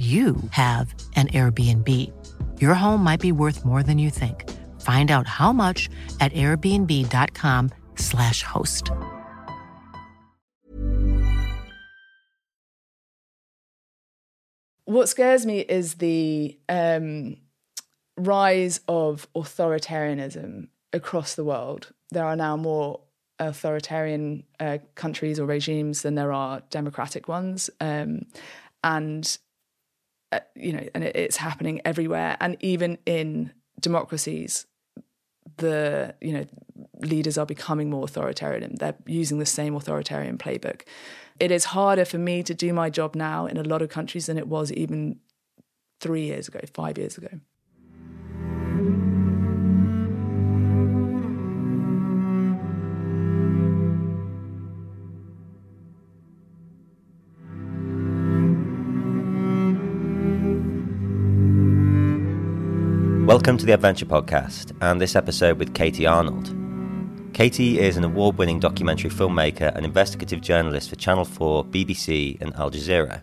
you have an Airbnb. Your home might be worth more than you think. Find out how much at airbnb.com/slash host. What scares me is the um, rise of authoritarianism across the world. There are now more authoritarian uh, countries or regimes than there are democratic ones. Um, and uh, you know, and it, it's happening everywhere. And even in democracies, the you know leaders are becoming more authoritarian. They're using the same authoritarian playbook. It is harder for me to do my job now in a lot of countries than it was even three years ago, five years ago. Welcome to the Adventure Podcast and this episode with Katie Arnold. Katie is an award winning documentary filmmaker and investigative journalist for Channel 4, BBC, and Al Jazeera.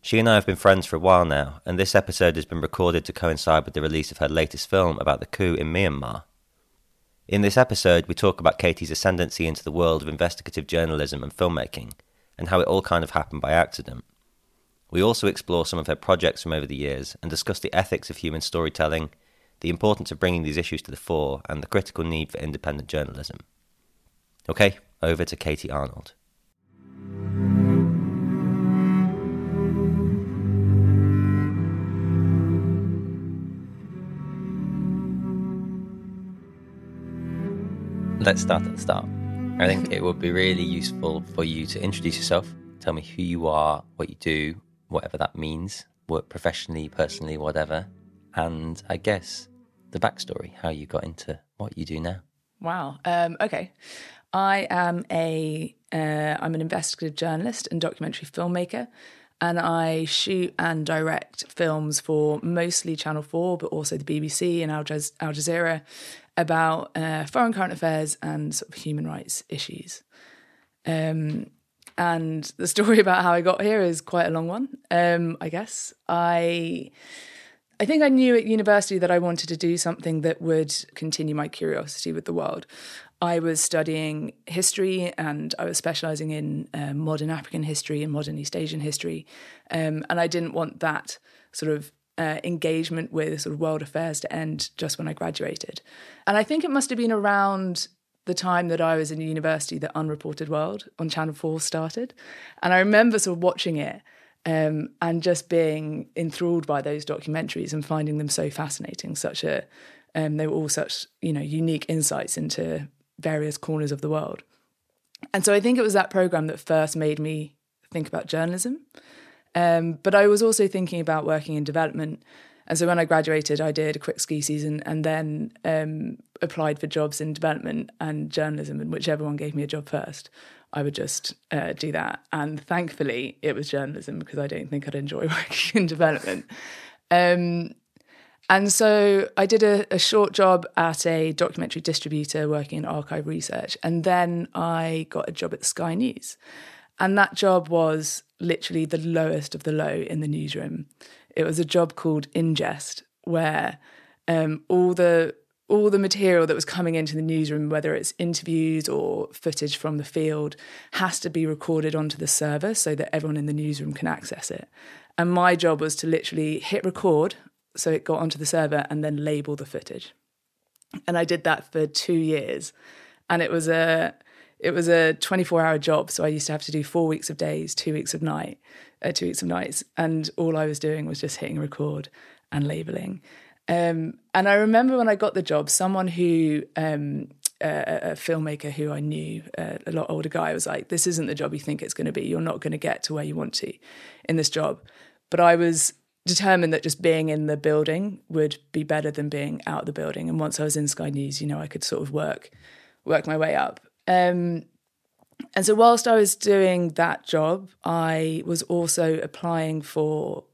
She and I have been friends for a while now, and this episode has been recorded to coincide with the release of her latest film about the coup in Myanmar. In this episode, we talk about Katie's ascendancy into the world of investigative journalism and filmmaking, and how it all kind of happened by accident. We also explore some of her projects from over the years and discuss the ethics of human storytelling, the importance of bringing these issues to the fore, and the critical need for independent journalism. Okay, over to Katie Arnold. Let's start at the start. I think it would be really useful for you to introduce yourself, tell me who you are, what you do, whatever that means, work professionally, personally, whatever. And I guess the backstory, how you got into what you do now. Wow. Um, okay. I am a uh, I'm an investigative journalist and documentary filmmaker, and I shoot and direct films for mostly Channel Four, but also the BBC and Al, Jaz- Al Jazeera about uh, foreign current affairs and sort of human rights issues. Um, and the story about how I got here is quite a long one. Um, I guess I. I think I knew at university that I wanted to do something that would continue my curiosity with the world. I was studying history and I was specializing in uh, modern African history and modern East Asian history. Um, and I didn't want that sort of uh, engagement with sort of world affairs to end just when I graduated. And I think it must have been around the time that I was in university that Unreported World on Channel 4 started. And I remember sort of watching it um, and just being enthralled by those documentaries and finding them so fascinating. Such a, um, they were all such, you know, unique insights into various corners of the world. And so I think it was that program that first made me think about journalism. Um, but I was also thinking about working in development and so when I graduated, I did a quick ski season and then um, applied for jobs in development and journalism, and whichever one gave me a job first, I would just uh, do that. And thankfully, it was journalism because I don't think I'd enjoy working in development. Um, and so I did a, a, short job at a documentary distributor working in archive research. And then I got a job at Sky News. And that job was literally the lowest of the low in the newsroom it was a job called Ingest, where um, all the all the material that was coming into the newsroom, whether it's interviews or footage from the field, has to be recorded onto the server so that everyone in the newsroom can access it. And my job was to literally hit record so it got onto the server and then label the footage. And I did that for two years. And it was a it was a 24 hour job. So I used to have to do four weeks of days, two weeks of night uh, two weeks of nights, and all I was doing was just hitting record and labeling. Um, and I remember when I got the job, someone who um, a, a, filmmaker who I knew, uh, a lot older guy, was like, "This isn't the job you think it's going to be. You're not going to get to where you want to in this job." But I was determined that just being in the building would be better than being out of the building. And once I was in Sky News, you know, I could sort of work work my way up. Um, and so whilst I was doing that job, I was also applying for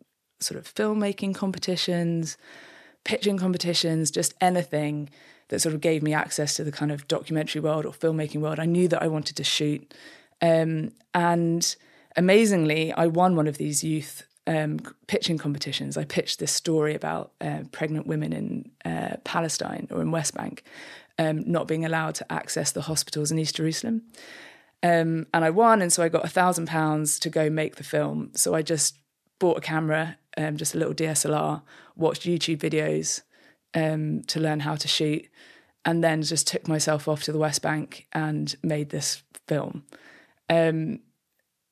sort of filmmaking competitions, pitching competitions, just anything that sort of gave me access to the kind of documentary world or filmmaking world. I knew that I wanted to shoot. Um, and amazingly, I won one of these youth um, pitching competitions. I pitched this story about uh, pregnant women in uh, Palestine or in West Bank um, not being allowed to access the hospitals in East Jerusalem. Um, and I won, and so I got a thousand pounds to go make the film. So I just bought a camera, um, just a little DSLR, watched YouTube videos um, to learn how to shoot, and then just took myself off to the West Bank and made this film. Um,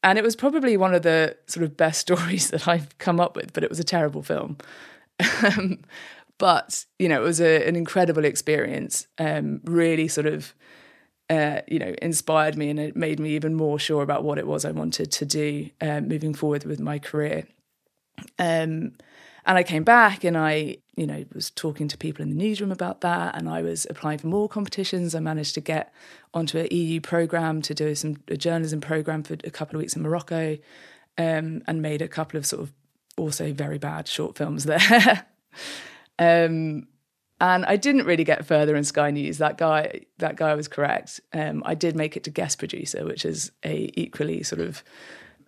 and it was probably one of the sort of best stories that I've come up with, but it was a terrible film. Um, but you know, it was a, an incredible experience. Um, really, sort of, uh, you know, inspired me, and it made me even more sure about what it was I wanted to do uh, moving forward with my career. Um, and I came back and I, you know, was talking to people in the newsroom about that. And I was applying for more competitions. I managed to get onto an EU program to do some a journalism program for a couple of weeks in Morocco, um, and made a couple of sort of also very bad short films there. um, and I didn't really get further in Sky News. That guy, that guy was correct. Um, I did make it to guest producer, which is a equally sort of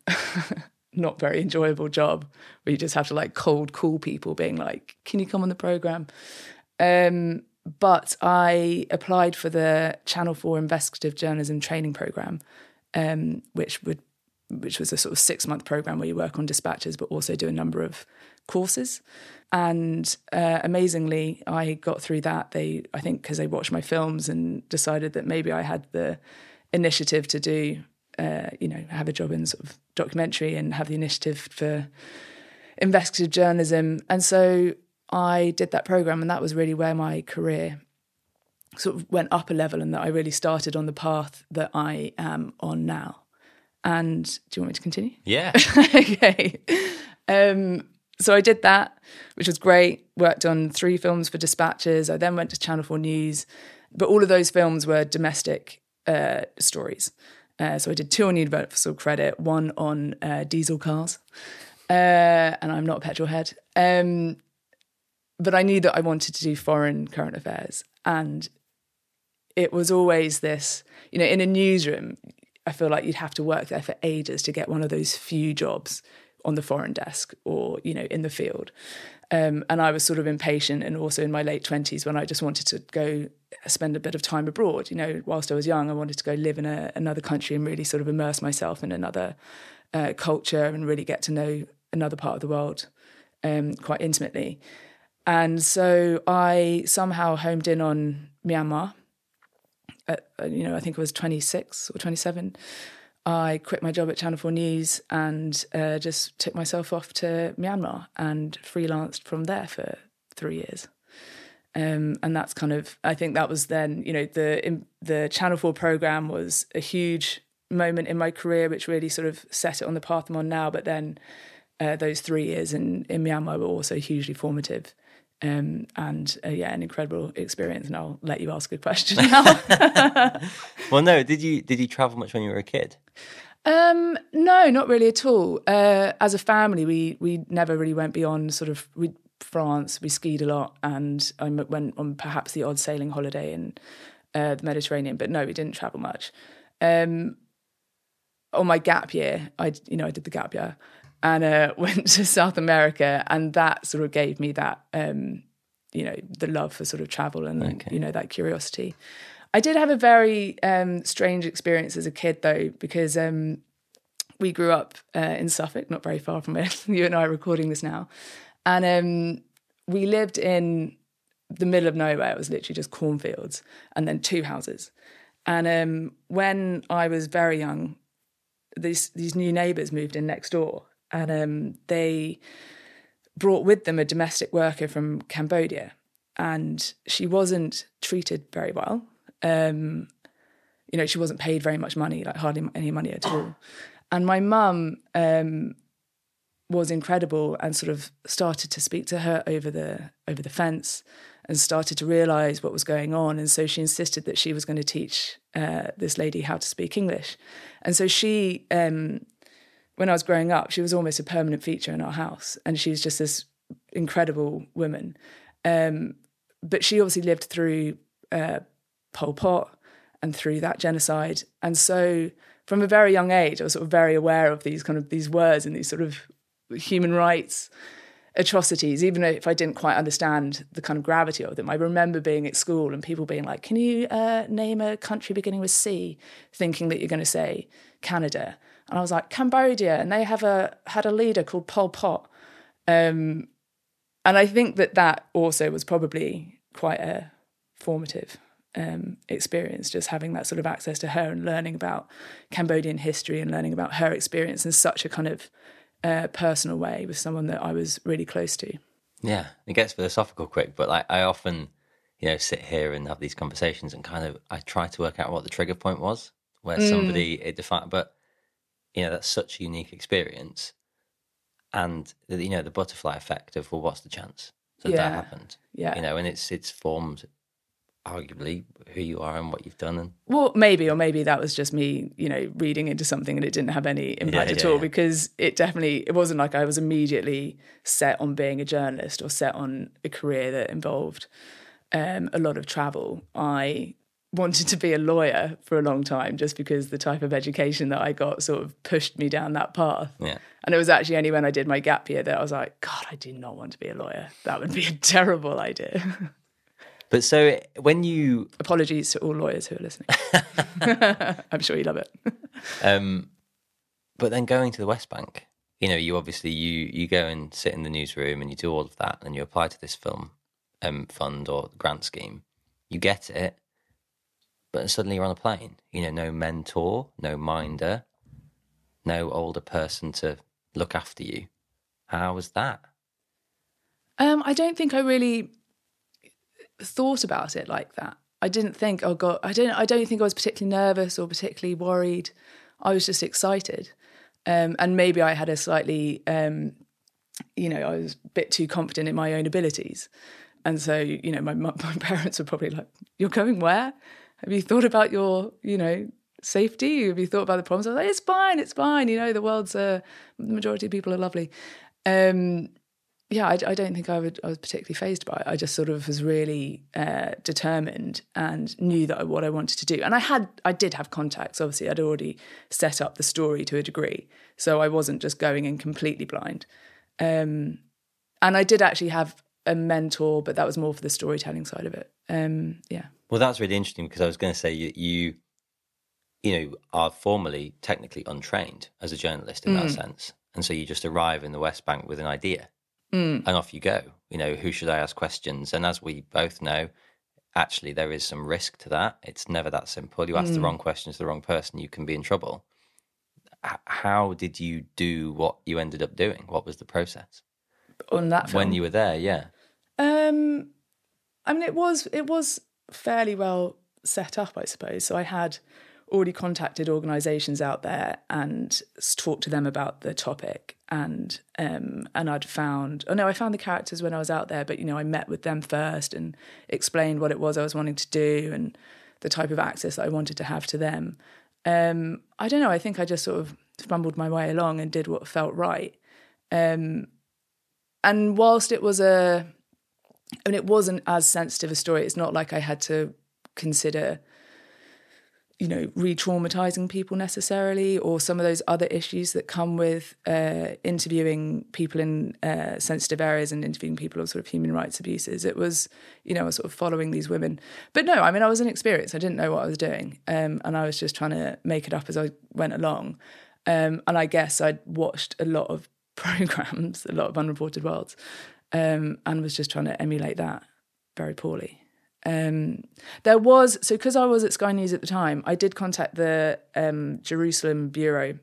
not very enjoyable job where you just have to like cold call people being like can you come on the program? Um, but i applied for the channel 4 investigative journalism training program um, which would which was a sort of six month program where you work on dispatches but also do a number of courses. And uh, amazingly i got through that. They i think because they watched my films and decided that maybe i had the initiative to do uh, you know, have a job in sort of documentary and have the initiative for investigative journalism. And so I did that program, and that was really where my career sort of went up a level, and that I really started on the path that I am on now. And do you want me to continue? Yeah. okay. Um, so I did that, which was great. Worked on three films for Dispatches. I then went to Channel 4 News. But all of those films were domestic uh, stories. Uh, so I did two on Universal Credit, one on uh, diesel cars, uh, and I'm not a petrol head. Um, but I knew that I wanted to do foreign current affairs, and it was always this. You know, in a newsroom, I feel like you'd have to work there for ages to get one of those few jobs on the foreign desk or you know in the field. Um, and I was sort of impatient, and also in my late twenties when I just wanted to go spend a bit of time abroad. You know, whilst I was young, I wanted to go live in a, another country and really sort of immerse myself in another uh, culture and really get to know another part of the world um, quite intimately. And so I somehow homed in on Myanmar. At, uh, you know, I think I was 26 or 27. I quit my job at Channel 4 News and uh, just took myself off to Myanmar and freelanced from there for three years. Um, and that's kind of I think that was then you know the the Channel Four program was a huge moment in my career, which really sort of set it on the path I'm on now. But then uh, those three years in in Myanmar were also hugely formative. Um, and uh, yeah, an incredible experience. And I'll let you ask a question now. well, no, did you did you travel much when you were a kid? Um, no, not really at all. Uh, as a family, we we never really went beyond sort of we France. We skied a lot, and I went on perhaps the odd sailing holiday in uh, the Mediterranean. But no, we didn't travel much. Um, on my gap year, I you know I did the gap year and uh, went to South America, and that sort of gave me that um, you know the love for sort of travel and okay. you know that curiosity. I did have a very um, strange experience as a kid though, because um, we grew up uh, in Suffolk, not very far from where you and I are recording this now, and um, we lived in the middle of nowhere. It was literally just cornfields and then two houses. And um, when I was very young, these these new neighbours moved in next door, and um, they brought with them a domestic worker from Cambodia, and she wasn't treated very well. Um, you know, she wasn't paid very much money, like hardly any money at all. And my mum um, was incredible and sort of started to speak to her over the over the fence and started to realize what was going on and so she insisted that she was going to teach uh, this lady how to speak english and so she um, when i was growing up she was almost a permanent feature in our house and she's just this incredible woman um, but she obviously lived through uh, pol pot and through that genocide and so from a very young age i was sort of very aware of these kind of these words and these sort of human rights atrocities, even if I didn't quite understand the kind of gravity of them. I remember being at school and people being like, Can you uh, name a country beginning with C? thinking that you're going to say Canada. And I was like, Cambodia. And they have a had a leader called Pol Pot. Um, and I think that that also was probably quite a formative um, experience, just having that sort of access to her and learning about Cambodian history and learning about her experience in such a kind of uh, personal way with someone that I was really close to. Yeah, it gets philosophical quick, but like I often, you know, sit here and have these conversations and kind of I try to work out what the trigger point was where mm. somebody it defined, but you know that's such a unique experience, and you know the butterfly effect of well, what's the chance that yeah. that happened? Yeah, you know, and it's it's formed arguably who you are and what you've done and well maybe or maybe that was just me you know reading into something and it didn't have any impact yeah, at yeah, all yeah. because it definitely it wasn't like i was immediately set on being a journalist or set on a career that involved um, a lot of travel i wanted to be a lawyer for a long time just because the type of education that i got sort of pushed me down that path. Yeah. And it was actually only when i did my gap year that i was like god i do not want to be a lawyer. That would be a terrible idea. But so when you apologies to all lawyers who are listening, I'm sure you love it. um, but then going to the West Bank, you know, you obviously you you go and sit in the newsroom and you do all of that, and you apply to this film um, fund or grant scheme. You get it, but suddenly you're on a plane. You know, no mentor, no minder, no older person to look after you. How was that? Um, I don't think I really thought about it like that. I didn't think, oh god, I don't I don't think I was particularly nervous or particularly worried. I was just excited. Um, and maybe I had a slightly um, you know, I was a bit too confident in my own abilities. And so, you know, my my parents were probably like, You're going where? Have you thought about your, you know, safety? Have you thought about the problems? I was like, It's fine, it's fine. You know, the world's uh, the majority of people are lovely. Um, yeah, I, I, don't think I, would, I was particularly phased by it. I just sort of was really uh, determined and knew that I, what I wanted to do. And I had, I did have contacts. Obviously, I'd already set up the story to a degree, so I wasn't just going in completely blind. Um, and I did actually have a mentor, but that was more for the storytelling side of it. Um, yeah. Well, that's really interesting because I was going to say you, you, you know, are formally technically untrained as a journalist in mm. that sense, and so you just arrive in the West Bank with an idea mm. and off you go. You know, who should I ask questions? And as we both know, actually there is some risk to that. It's never that simple. You ask mm. the wrong question to the wrong person, you can be in trouble. H- how did you do what you ended up doing? What was the process on that film? when you were there? Yeah. Um, I mean, it was it was fairly well set up, I suppose. So I had already contacted organisations out there and talked to them about the topic and um, and I'd found oh no I found the characters when I was out there but you know I met with them first and explained what it was I was wanting to do and the type of access that I wanted to have to them um, I don't know I think I just sort of fumbled my way along and did what felt right um, and whilst it was a I mean it wasn't as sensitive a story it's not like I had to consider you know, re-traumatizing people necessarily, or some of those other issues that come with uh, interviewing people in uh, sensitive areas and interviewing people on sort of human rights abuses. It was, you know, I was sort of following these women. But no, I mean, I was inexperienced. I didn't know what I was doing, um, and I was just trying to make it up as I went along. Um, and I guess I'd watched a lot of programs, a lot of unreported worlds, um, and was just trying to emulate that very poorly. Um, there was so because I was at Sky News at the time, I did contact the um, Jerusalem bureau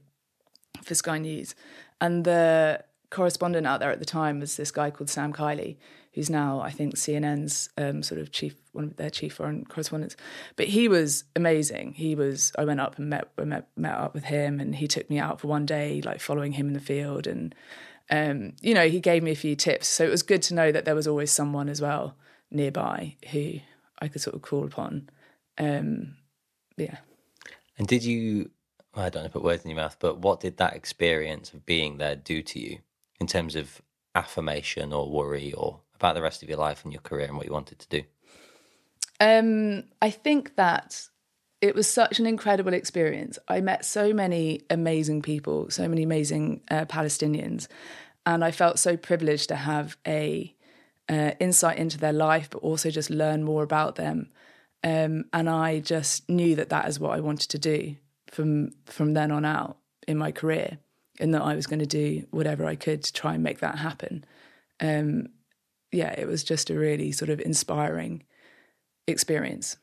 for Sky News, and the correspondent out there at the time was this guy called Sam Kiley, who's now I think CNN's um, sort of chief, one of their chief foreign correspondents. But he was amazing. He was. I went up and met met met up with him, and he took me out for one day, like following him in the field and. um, you know, he gave me a few tips. So it was good to know that there was always someone as well nearby who I could sort of call upon. Um, yeah. And did you, I don't to put words in your mouth, but what did that experience of being there do to you in terms of affirmation or worry or about the rest of your life and your career and what you wanted to do? Um, I think that it was such an incredible experience. I met so many amazing people, so many amazing uh, Palestinians, and I felt so privileged to have a uh, insight into their life, but also just learn more about them. Um, and I just knew that that is what I wanted to do from from then on out in my career, and that I was going to do whatever I could to try and make that happen. Um, yeah, it was just a really sort of inspiring experience.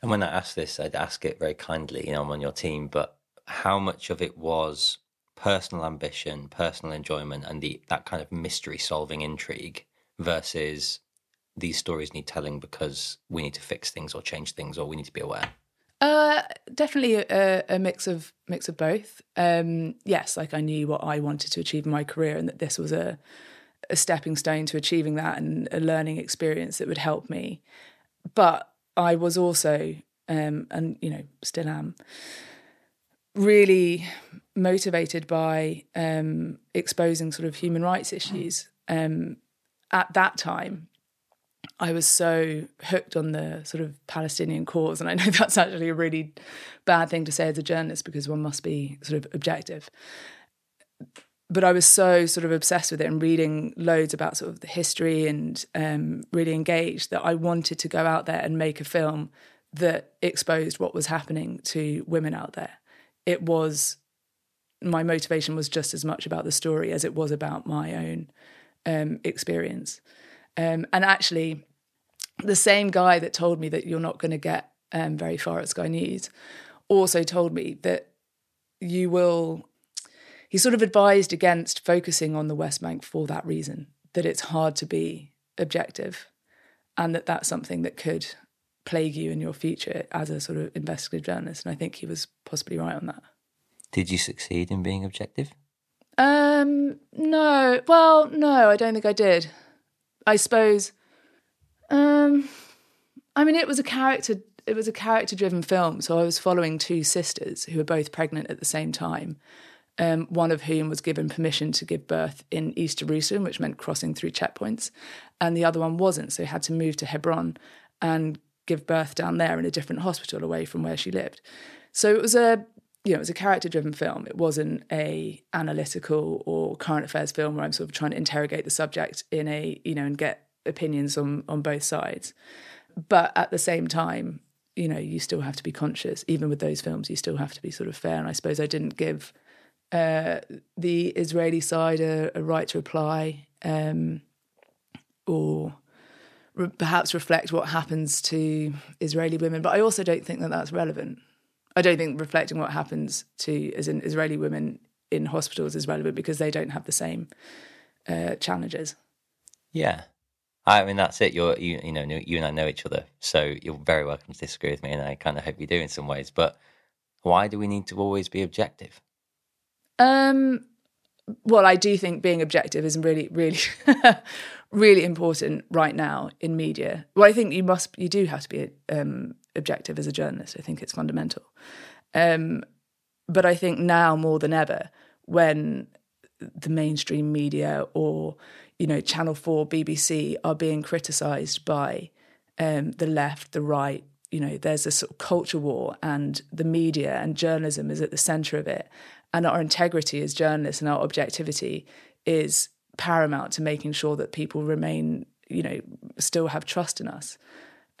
And when I ask this, I'd ask it very kindly, you know, I'm on your team, but how much of it was personal ambition, personal enjoyment, and the that kind of mystery solving intrigue versus these stories need telling because we need to fix things or change things or we need to be aware? Uh, definitely a, a, mix of mix of both. Um, yes, like I knew what I wanted to achieve in my career, and that this was a a stepping stone to achieving that and a learning experience that would help me. But I was also, um, and you know, still am, really motivated by um, exposing sort of human rights issues. Um, at that time, I was so hooked on the sort of Palestinian cause, and I know that's actually a really bad thing to say as a journalist because one must be sort of objective but I was so sort of obsessed with it and reading loads about sort of the history and um, really engaged that I wanted to go out there and make a film that exposed what was happening to women out there. It was my motivation was just as much about the story as it was about my own um, experience. Um, and actually, the same guy that told me that you're not going to get um, very far at Sky News also told me that you will he sort of advised against focusing on the West Bank for that reason, that it's hard to be objective and that that's something that could plague you in your future as a sort of investigative journalist. And I think he was possibly right on that. Did you succeed in being objective? Um, no. Well, no, I don't think I did. I suppose. Um, I mean, it was a character. It was a character-driven film, so I was following two sisters who were both pregnant at the same time, um, one of whom was given permission to give birth in East Jerusalem, which meant crossing through checkpoints, and the other one wasn't, so he had to move to Hebron and give birth down there in a different hospital away from where she lived. So it was a you know, it was a character-driven film. It wasn't a analytical or current affairs film where I'm sort of trying to interrogate the subject in a you know and get opinions on on both sides. But at the same time, you know, you still have to be conscious. Even with those films, you still have to be sort of fair. And I suppose I didn't give uh, the Israeli side a, a right to reply um, or re- perhaps reflect what happens to Israeli women. But I also don't think that that's relevant. I don't think reflecting what happens to as in Israeli women in hospitals is relevant because they don't have the same uh, challenges. Yeah, I mean that's it. You're you you know you and I know each other, so you're very welcome to disagree with me, and I kind of hope you do in some ways. But why do we need to always be objective? Um, well, I do think being objective is really, really, really important right now in media. Well, I think you must, you do have to be um, objective as a journalist. I think it's fundamental. Um, but I think now more than ever, when the mainstream media or you know Channel Four, BBC are being criticised by um, the left, the right. You know, there's a sort of culture war, and the media and journalism is at the centre of it and our integrity as journalists and our objectivity is paramount to making sure that people remain, you know, still have trust in us.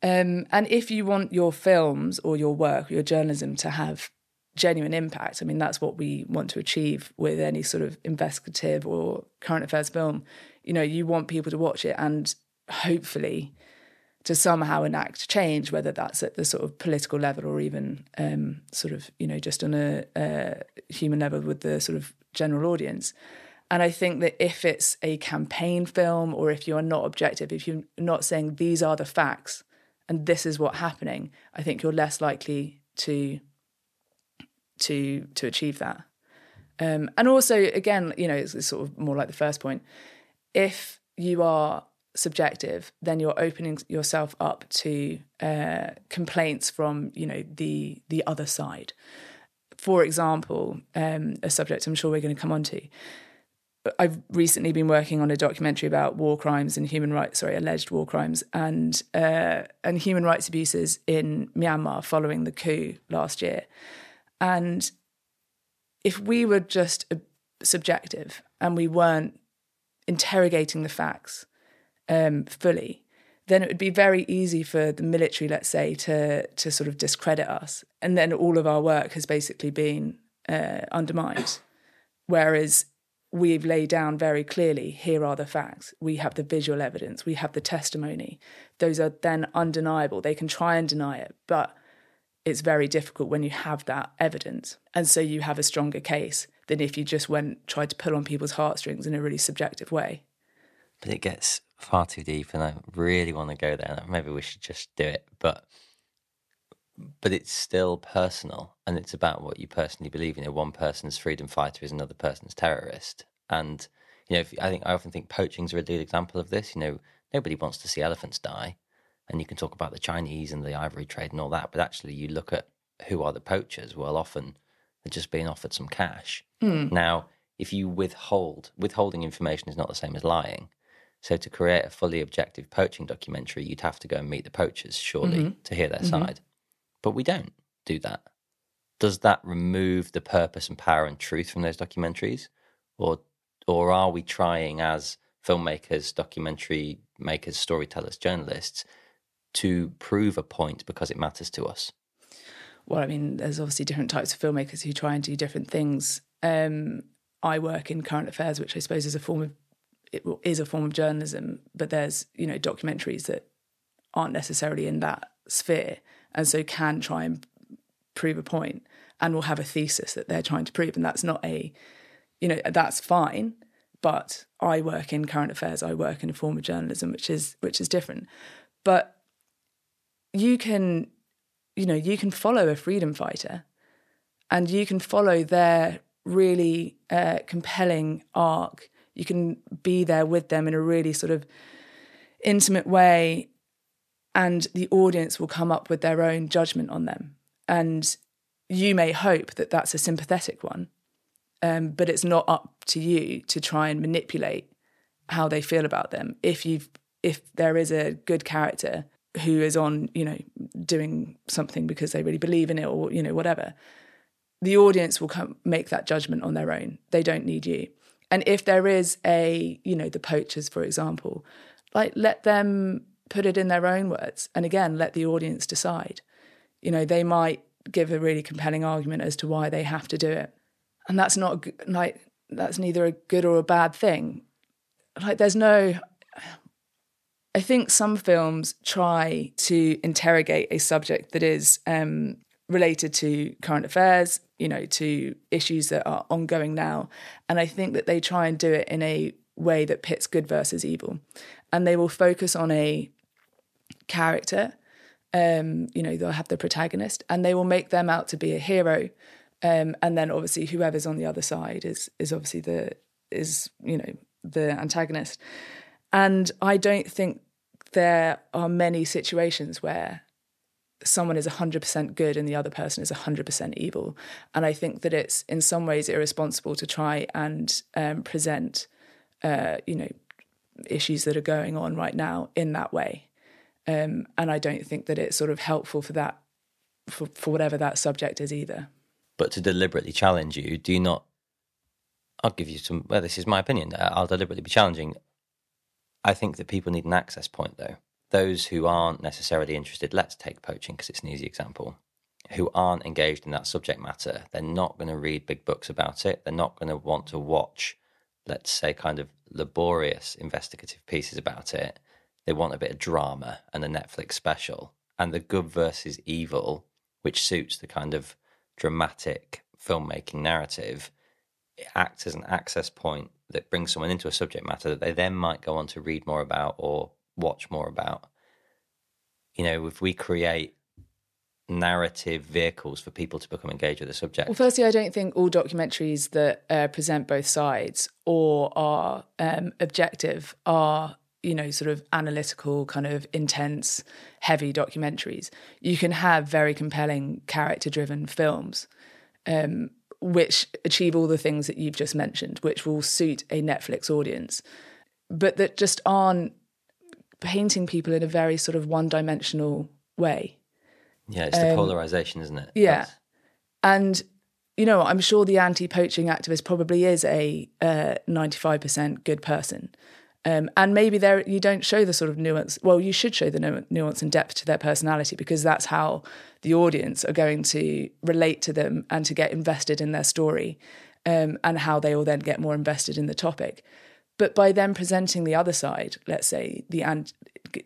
Um, and if you want your films or your work, your journalism to have genuine impact, I mean, that's what we want to achieve with any sort of investigative or current affairs film. You know, you want people to watch it and hopefully to somehow enact change, whether that's at the sort of political level or even um, sort of, you know, just on a, a, human level with the sort of general audience. And I think that if it's a campaign film or if you are not objective, if you're not saying these are the facts and this is what's happening, I think you're less likely to to to achieve that. Um, and also, again, you know, it's, it's sort of more like the first point. If you are subjective, then you're opening yourself up to uh, complaints from you know the the other side. For example, um, a subject I'm sure we're going to come on to. I've recently been working on a documentary about war crimes and human rights, sorry, alleged war crimes and uh, and human rights abuses in Myanmar following the coup last year. And if we were just uh, subjective and we weren't interrogating the facts um, fully, then it would be very easy for the military, let's say, to to sort of discredit us, and then all of our work has basically been uh, undermined. Whereas we've laid down very clearly here are the facts. We have the visual evidence. We have the testimony. Those are then undeniable. They can try and deny it but it's very difficult when you have that evidence. And so you have a stronger case than if you just went tried to pull on people's heartstrings in a really subjective way. But it gets far too deep and i really want to go there maybe we should just do it but but it's still personal and it's about what you personally believe. You know, one person's freedom fighter is another person's terrorist. And, you know, if, I think I often think poaching's a really good example of this. You know, nobody wants to see elephants die. And you can talk about the Chinese and the ivory trade and all that, but actually you look at who are the poachers, well often they're just being offered some cash. Mm. Now, if you withhold withholding information is not the same as lying. So to create a fully objective poaching documentary, you'd have to go and meet the poachers, surely, mm-hmm. to hear their mm-hmm. side. But we don't do that. Does that remove the purpose and power and truth from those documentaries? Or or are we trying as filmmakers, documentary makers, storytellers, journalists to prove a point because it matters to us? Well, I mean, there's obviously different types of filmmakers who try and do different things. Um, I work in current affairs, which I suppose is a form of it is a form of journalism, but there's you know documentaries that aren't necessarily in that sphere and so can try and prove a point and will have a thesis that they're trying to prove and that's not a you know that's fine but i work in current affairs i work in a form of journalism which is which is different. But you can you know you can follow a freedom fighter and you can follow their really uh, compelling arc you can be there with them in a really sort of intimate way and the audience will come up with their own judgment on them. And you may hope that that's a sympathetic one, um, but it's not up to you to try and manipulate how they feel about them. If you've if there is a good character who is on, you know, doing something because they really believe in it or you know whatever, the audience will come make that judgment on their own. They don't need you. And if there is a, you know, the poachers, for example, like let them put it in their own words and again let the audience decide. You know they might give a really compelling argument as to why they have to do it. And that's not like that's neither a good or a bad thing. Like there's no i think some films try to interrogate a subject that is um, related to current affairs you know to issues that are ongoing now and i think that they try and do it in a way that pits good versus evil and they will focus on a character. Um, you know, they'll have the protagonist and they will make them out to be a hero. Um, and then obviously whoever's on the other side is is obviously the is, you know, the antagonist. And I don't think there are many situations where someone is 100% good and the other person is 100% evil. And I think that it's in some ways irresponsible to try and um, present, uh, you know, issues that are going on right now in that way. Um, and I don't think that it's sort of helpful for that, for, for whatever that subject is either. But to deliberately challenge you, do you not? I'll give you some. Well, this is my opinion. I'll deliberately be challenging. I think that people need an access point, though. Those who aren't necessarily interested, let's take poaching because it's an easy example, who aren't engaged in that subject matter, they're not going to read big books about it. They're not going to want to watch, let's say, kind of laborious investigative pieces about it they want a bit of drama and a Netflix special, and the good versus evil, which suits the kind of dramatic filmmaking narrative, it acts as an access point that brings someone into a subject matter that they then might go on to read more about or watch more about. You know, if we create narrative vehicles for people to become engaged with the subject? Well, firstly, I don't think all documentaries that uh, present both sides or are um, objective are, you know, sort of analytical, kind of intense, heavy documentaries. You can have very compelling, character driven films. Um, which achieve all the things that you've just mentioned, which will suit a Netflix audience, but that just aren't painting people in a very sort of one dimensional way. Yeah, it's the um, polarization, isn't it? Yeah. That's... And, you know, I'm sure the anti poaching activist probably is a uh, 95% good person. Um, and maybe there you don't show the sort of nuance. Well, you should show the nuance and depth to their personality because that's how the audience are going to relate to them and to get invested in their story, um, and how they will then get more invested in the topic. But by then presenting the other side, let's say the and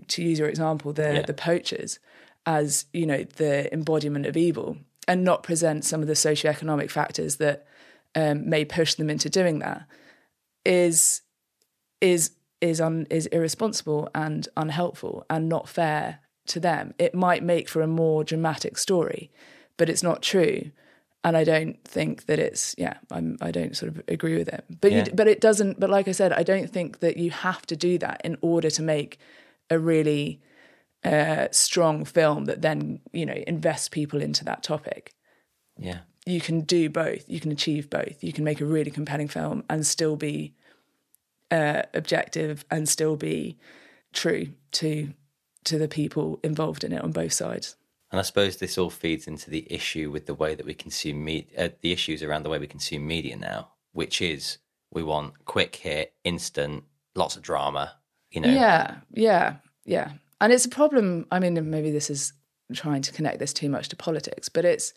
to use your example, the yeah. the poachers as you know the embodiment of evil, and not present some of the socioeconomic factors that um, may push them into doing that, is is is un, is irresponsible and unhelpful and not fair to them. It might make for a more dramatic story, but it's not true. And I don't think that it's yeah. I'm, I don't sort of agree with it. But yeah. you, but it doesn't. But like I said, I don't think that you have to do that in order to make a really uh, strong film that then you know invests people into that topic. Yeah, you can do both. You can achieve both. You can make a really compelling film and still be uh, objective and still be true to to the people involved in it on both sides. And I suppose this all feeds into the issue with the way that we consume media, uh, the issues around the way we consume media now, which is we want quick hit, instant, lots of drama, you know. Yeah, yeah, yeah. And it's a problem. I mean, maybe this is trying to connect this too much to politics, but it's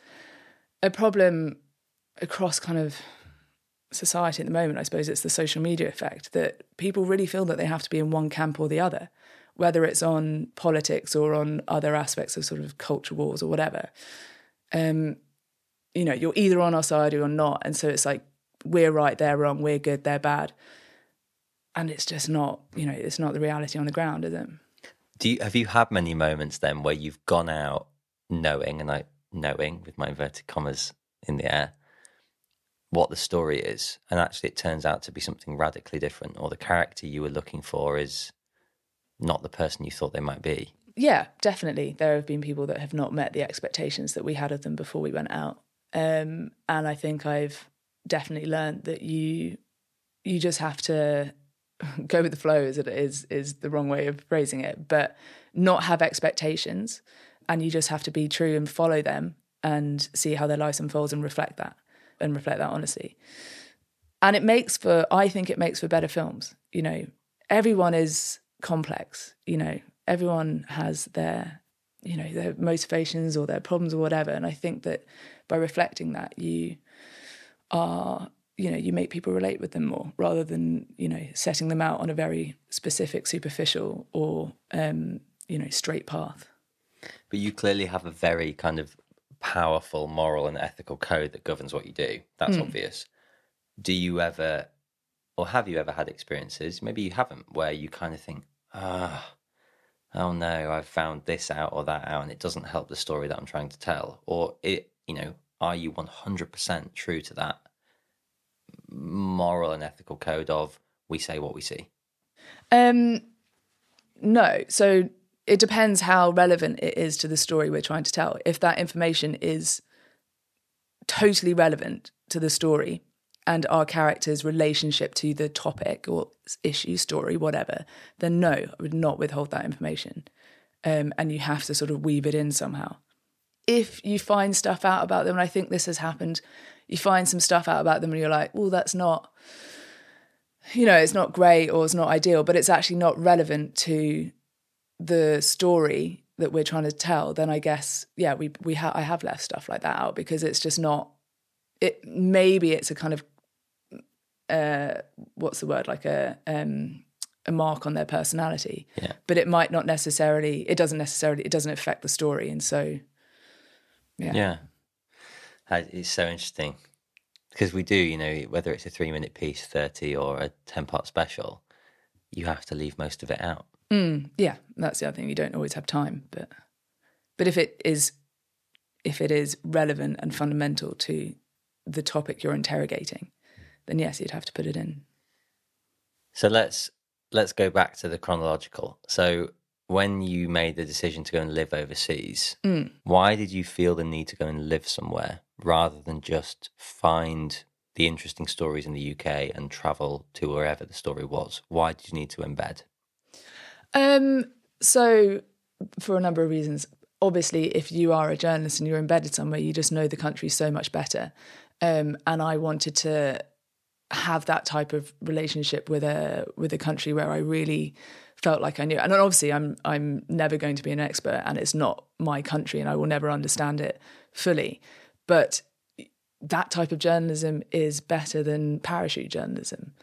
a problem across kind of society at the moment, I suppose it's the social media effect that people really feel that they have to be in one camp or the other, whether it's on politics or on other aspects of sort of culture wars or whatever. Um, you know, you're either on our side or you're not. And so it's like, we're right, they're wrong, we're good, they're bad. And it's just not, you know, it's not the reality on the ground, is it? Do you have you had many moments then where you've gone out knowing and I knowing with my inverted commas in the air what the story is, and actually it turns out to be something radically different, or the character you were looking for is not the person you thought they might be. Yeah, definitely. There have been people that have not met the expectations that we had of them before we went out, um, and I think I've definitely learned that you you just have to go with the flow. As it is is the wrong way of phrasing it, but not have expectations, and you just have to be true and follow them and see how their life unfolds and reflect that and reflect that honestly. And it makes for, I think it makes for better films. You know, everyone is complex, you know, everyone has their, you know, their motivations or their problems or whatever. And I think that by reflecting that, you are, you know, you make people relate with them more rather than, you know, setting them out on a very specific, superficial or, um, you know, straight path. But you clearly have a very kind of powerful moral and ethical code that governs what you do. That's mm. obvious. Do you ever, or have you ever had experiences, maybe you haven't, where you kind of think, ah, oh no, I've found this out or that out and it doesn't help the story that I'm trying to tell? Or it, you know, are you 100% true to that moral and ethical code of we say what we see? Um, no. So it depends how relevant it is to the story we're trying to tell. If that information is totally relevant to the story and our character's relationship to the topic or issue, story, whatever, then no, I would not withhold that information. Um, and you have to sort of weave it in somehow. If you find stuff out about them, and I think this has happened, you find some stuff out about them and you're like, well, that's not, you know, it's not great or it's not ideal, but it's actually not relevant to the story that we're trying to tell, then I guess yeah, we we ha- I have left stuff like that out because it's just not. It maybe it's a kind of uh, what's the word like a um, a mark on their personality, yeah. but it might not necessarily. It doesn't necessarily. It doesn't affect the story, and so yeah, yeah, it's so interesting because we do, you know, whether it's a three minute piece, thirty, or a ten part special, you have to leave most of it out. Mm, yeah, that's the other thing. You don't always have time, but but if it is if it is relevant and fundamental to the topic you're interrogating, then yes, you'd have to put it in. So let's let's go back to the chronological. So when you made the decision to go and live overseas, Mm. why did you feel the need to go and live somewhere rather than just find the interesting stories in the UK and travel to wherever the story was? Why did you need to embed? Um, so, for a number of reasons. Obviously, if you are a journalist and you're embedded somewhere, you just know the country so much better. Um, and I wanted to have that type of relationship with a with a country where I really felt like I knew. And obviously, I'm I'm never going to be an expert, and it's not my country, and I will never understand it fully. But that type of journalism is better than parachute journalism.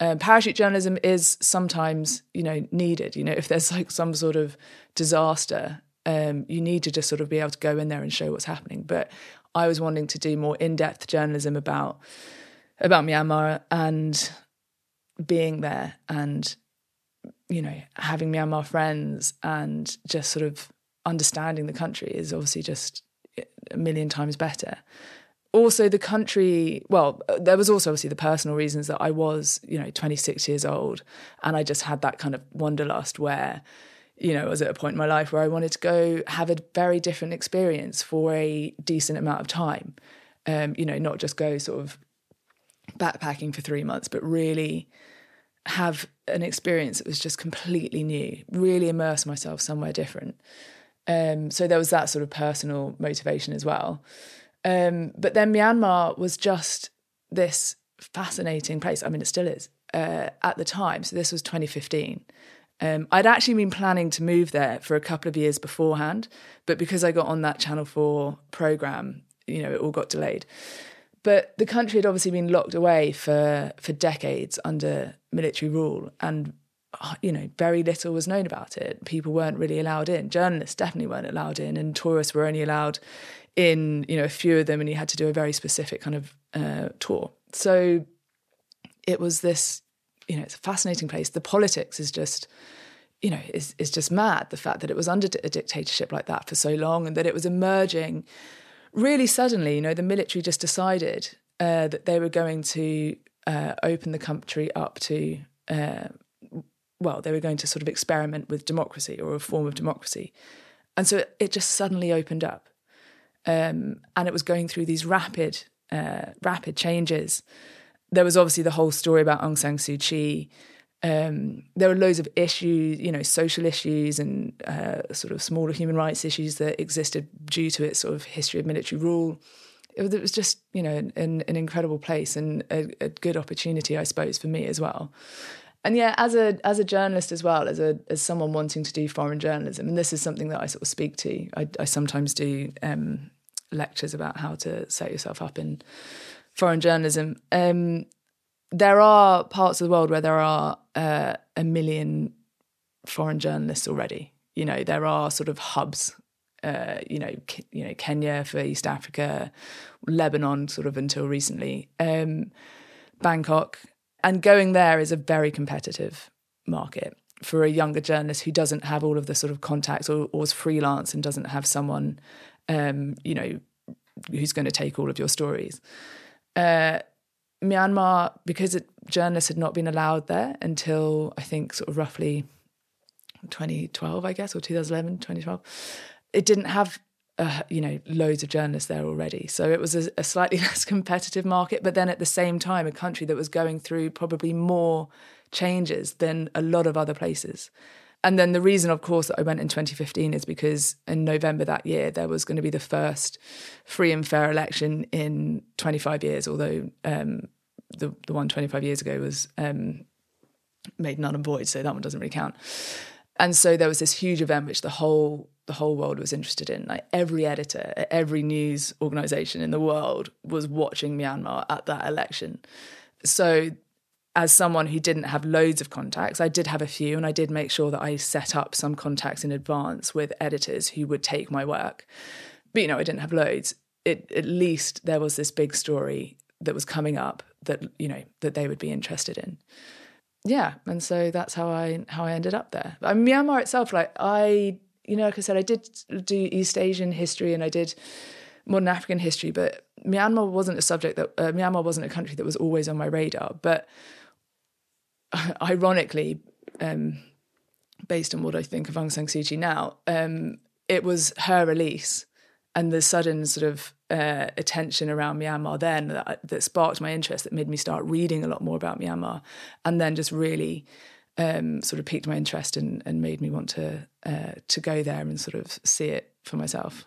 Um, parachute journalism is sometimes, you know, needed. You know, if there's like some sort of disaster, um, you need to just sort of be able to go in there and show what's happening. But I was wanting to do more in-depth journalism about about Myanmar and being there and you know having Myanmar friends and just sort of understanding the country is obviously just a million times better. Also the country well there was also obviously the personal reasons that i was you know 26 years old and i just had that kind of wanderlust where you know i was at a point in my life where i wanted to go have a very different experience for a decent amount of time. Um, you know not just go sort of backpacking for three months but really have an experience that was just completely new really immerse myself somewhere different um, so there was that sort of personal motivation as well um, but then Myanmar was just this fascinating place. I mean, it still is uh, at the time. So this was 2015. Um, I'd actually been planning to move there for a couple of years beforehand, but because I got on that Channel 4 program, you know, it all got delayed. But the country had obviously been locked away for, for decades under military rule, and uh, you know, very little was known about it. People weren't really allowed in. Journalists definitely weren't allowed in, and tourists were only allowed in you know a few of them and you had to do a very specific kind of uh, tour so it was this you know it's a fascinating place the politics is just you know is is just mad the fact that it was under a dictatorship like that for so long and that it was emerging really suddenly you know the military just decided uh, that they were going to uh, open the country up to uh, well they were going to sort of experiment with democracy or a form of democracy and so it, just suddenly opened up um, and it was going through these rapid, uh, rapid changes. There was obviously the whole story about Aung San Suu Kyi. Um, there were loads of issues, you know, social issues and uh, sort of smaller human rights issues that existed due to its sort of history of military rule. It was, it was just, you know, an, an incredible place and a, a good opportunity, I suppose, for me as well and yeah, as a as a journalist as well, as a as someone wanting to do foreign journalism, and this is something that I sort of speak to. I, I sometimes do um, lectures about how to set yourself up in foreign journalism. Um, there are parts of the world where there are uh, a million foreign journalists already. You know, there are sort of hubs. Uh, you know, you know, Kenya for East Africa, Lebanon, sort of until recently, um, Bangkok, and going there is a very competitive market for a younger journalist who doesn't have all of the sort of contacts or, or is freelance and doesn't have someone, um, you know, who's going to take all of your stories. Uh, Myanmar, because it, journalists had not been allowed there until I think sort of roughly 2012, I guess, or 2011, 2012, it didn't have uh, you know, loads of journalists there already. So it was a, a, slightly less competitive market, but then at the same time, a country that was going through probably more changes than a lot of other places. And then the reason, of course, that I went in 2015 is because in November that year, there was going to be the first free and fair election in 25 years, although um, the, the one 25 years ago was um, made null and void, so that one doesn't really count. And so there was this huge event which the whole the whole world was interested in. Like every editor every news organization in the world was watching Myanmar at that election. So as someone who didn't have loads of contacts, I did have a few, and I did make sure that I set up some contacts in advance with editors who would take my work. But you know, I didn't have loads. It, at least there was this big story that was coming up that you know that they would be interested in. Yeah, and so that's how I how I ended up there. I mean, Myanmar itself, like I, you know, like I said, I did do East Asian history, and I did modern African history, but Myanmar wasn't a subject that uh, Myanmar wasn't a country that was always on my radar. But ironically, um, based on what I think of Aung San Suu Kyi now, um, it was her release and the sudden sort of uh, attention around Myanmar then that, that, sparked my interest, that made me start reading a lot more about Myanmar, and then just really um, sort of piqued my interest and, and made me want to uh, to go there and sort of see it for myself.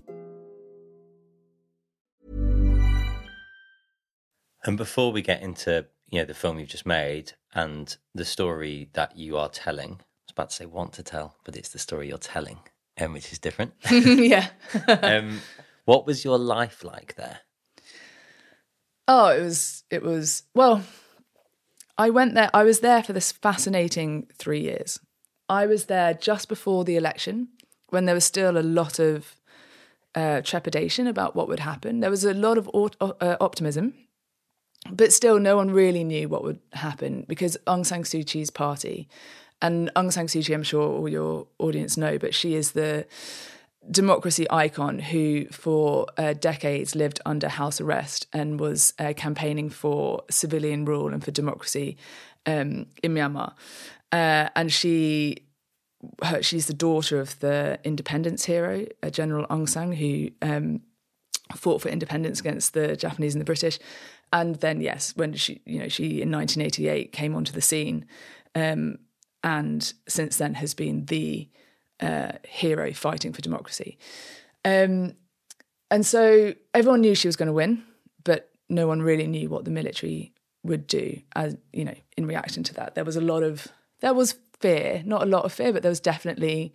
And before we get into you know the film you've just made and the story that you are telling, I was about to say want to tell, but it's the story you're telling, um, which is different. yeah. um, what was your life like there? Oh, it was it was well, I went there I was there for this fascinating 3 years. I was there just before the election when there was still a lot of uh, trepidation about what would happen. There was a lot of uh, optimism but still, no one really knew what would happen because Aung San Suu Kyi's party, and Aung San Suu Kyi, I'm sure all your audience know, but she is the democracy icon who, for uh, decades, lived under house arrest and was uh, campaigning for civilian rule and for democracy um, in Myanmar. Uh, and she her, she's the daughter of the independence hero, uh, General Aung San, who um, fought for independence against the Japanese and the British and then yes, when she you know she in 1988 came onto the scene, um, and since then has been the uh, hero fighting for democracy. Um, and so everyone knew she was going to win, but no one really knew what the military would do. As you know, in reaction to that, there was a lot of there was fear, not a lot of fear, but there was definitely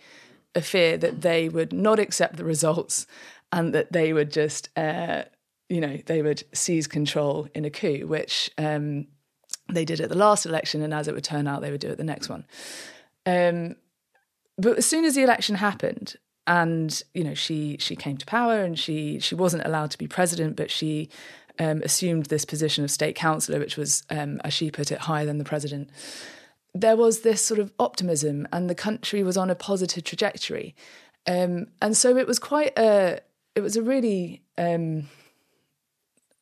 a fear that they would not accept the results and that they would just uh, you know, they would seize control in a coup, which um, they did at the last election, and as it would turn out, they would do at the next one. Um, but as soon as the election happened, and you know, she she came to power, and she she wasn't allowed to be president, but she um, assumed this position of state councillor, which was, um, as she put it, higher than the president. There was this sort of optimism, and the country was on a positive trajectory, um, and so it was quite a it was a really um,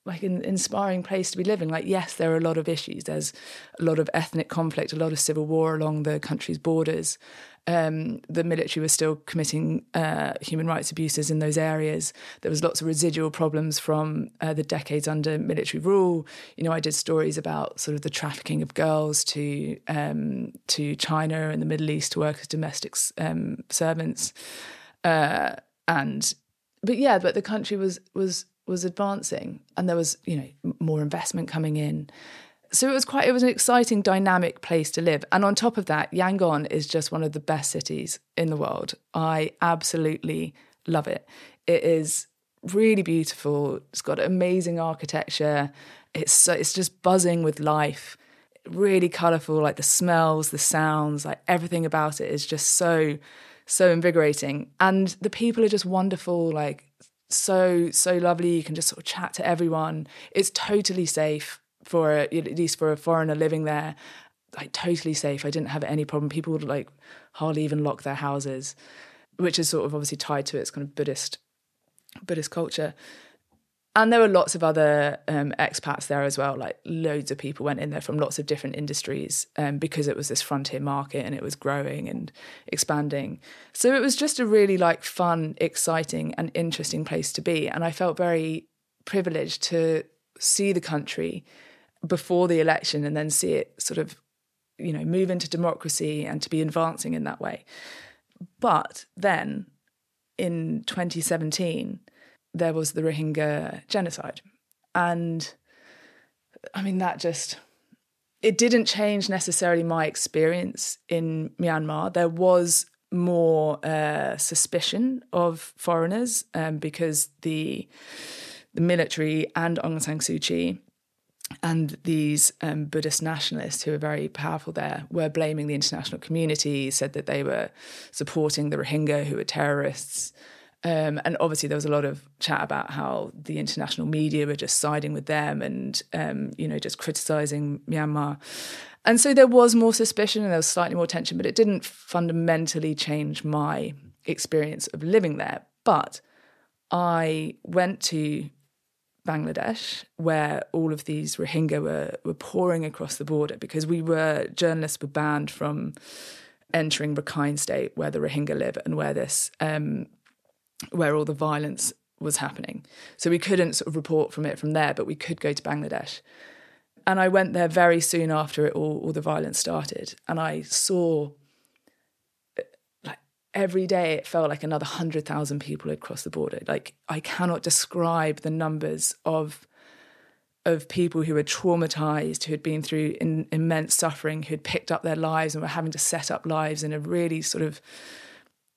like an inspiring place to be living. Like, yes, there are a lot of issues. There's a lot of ethnic conflict, a lot of civil war along the country's borders. Um, the military was still committing uh, human rights abuses in those areas. There was lots of residual problems from uh, the decades under military rule. You know, I did stories about sort of the trafficking of girls to um, to China and the Middle East to work as domestic um, servants, uh, and but yeah, but the country was was was advancing and there was you know more investment coming in. So it was quite it was an exciting dynamic place to live. And on top of that yangon is just one of the best cities in the world. I absolutely love it. It is really beautiful. It's got amazing architecture. It's it's just buzzing with life. Really colorful like the smells the sounds like everything about it is just so so invigorating. And the people are just wonderful like so so lovely. You can just sort of chat to everyone. It's totally safe for a, at least for a foreigner living there. Like totally safe. I didn't have any problem. People would like hardly even lock their houses, which is sort of obviously tied to its kind of Buddhist Buddhist culture and there were lots of other um, expats there as well. Like loads of people went in there from lots of different industries um, because it was this frontier market and it was growing and expanding. So it was just a really like fun, exciting, and interesting place to be. And I felt very privileged to see the country before the election and then see it sort of, you know, move into democracy and to be advancing in that way. But then in 2017 there was the Rohingya genocide. And I mean, that just, it didn't change necessarily my experience in Myanmar. There was more uh, suspicion of foreigners um, because the the military and Aung San Suu Kyi and these um, Buddhist nationalists who are very powerful there were blaming the international community, said that they were supporting the Rohingya who were terrorists. Um, and obviously, there was a lot of chat about how the international media were just siding with them and, um, you know, just criticizing Myanmar. And so there was more suspicion and there was slightly more tension, but it didn't fundamentally change my experience of living there. But I went to Bangladesh, where all of these Rohingya were, were pouring across the border because we were, journalists were banned from entering Rakhine State, where the Rohingya live and where this, um, where all the violence was happening. So we couldn't sort of report from it from there, but we could go to Bangladesh. And I went there very soon after it all, all the violence started. And I saw uh, like every day it felt like another 100,000 people had crossed the border. Like I cannot describe the numbers of of people who were traumatized, who had been through in, immense suffering, who had picked up their lives and were having to set up lives in a really sort of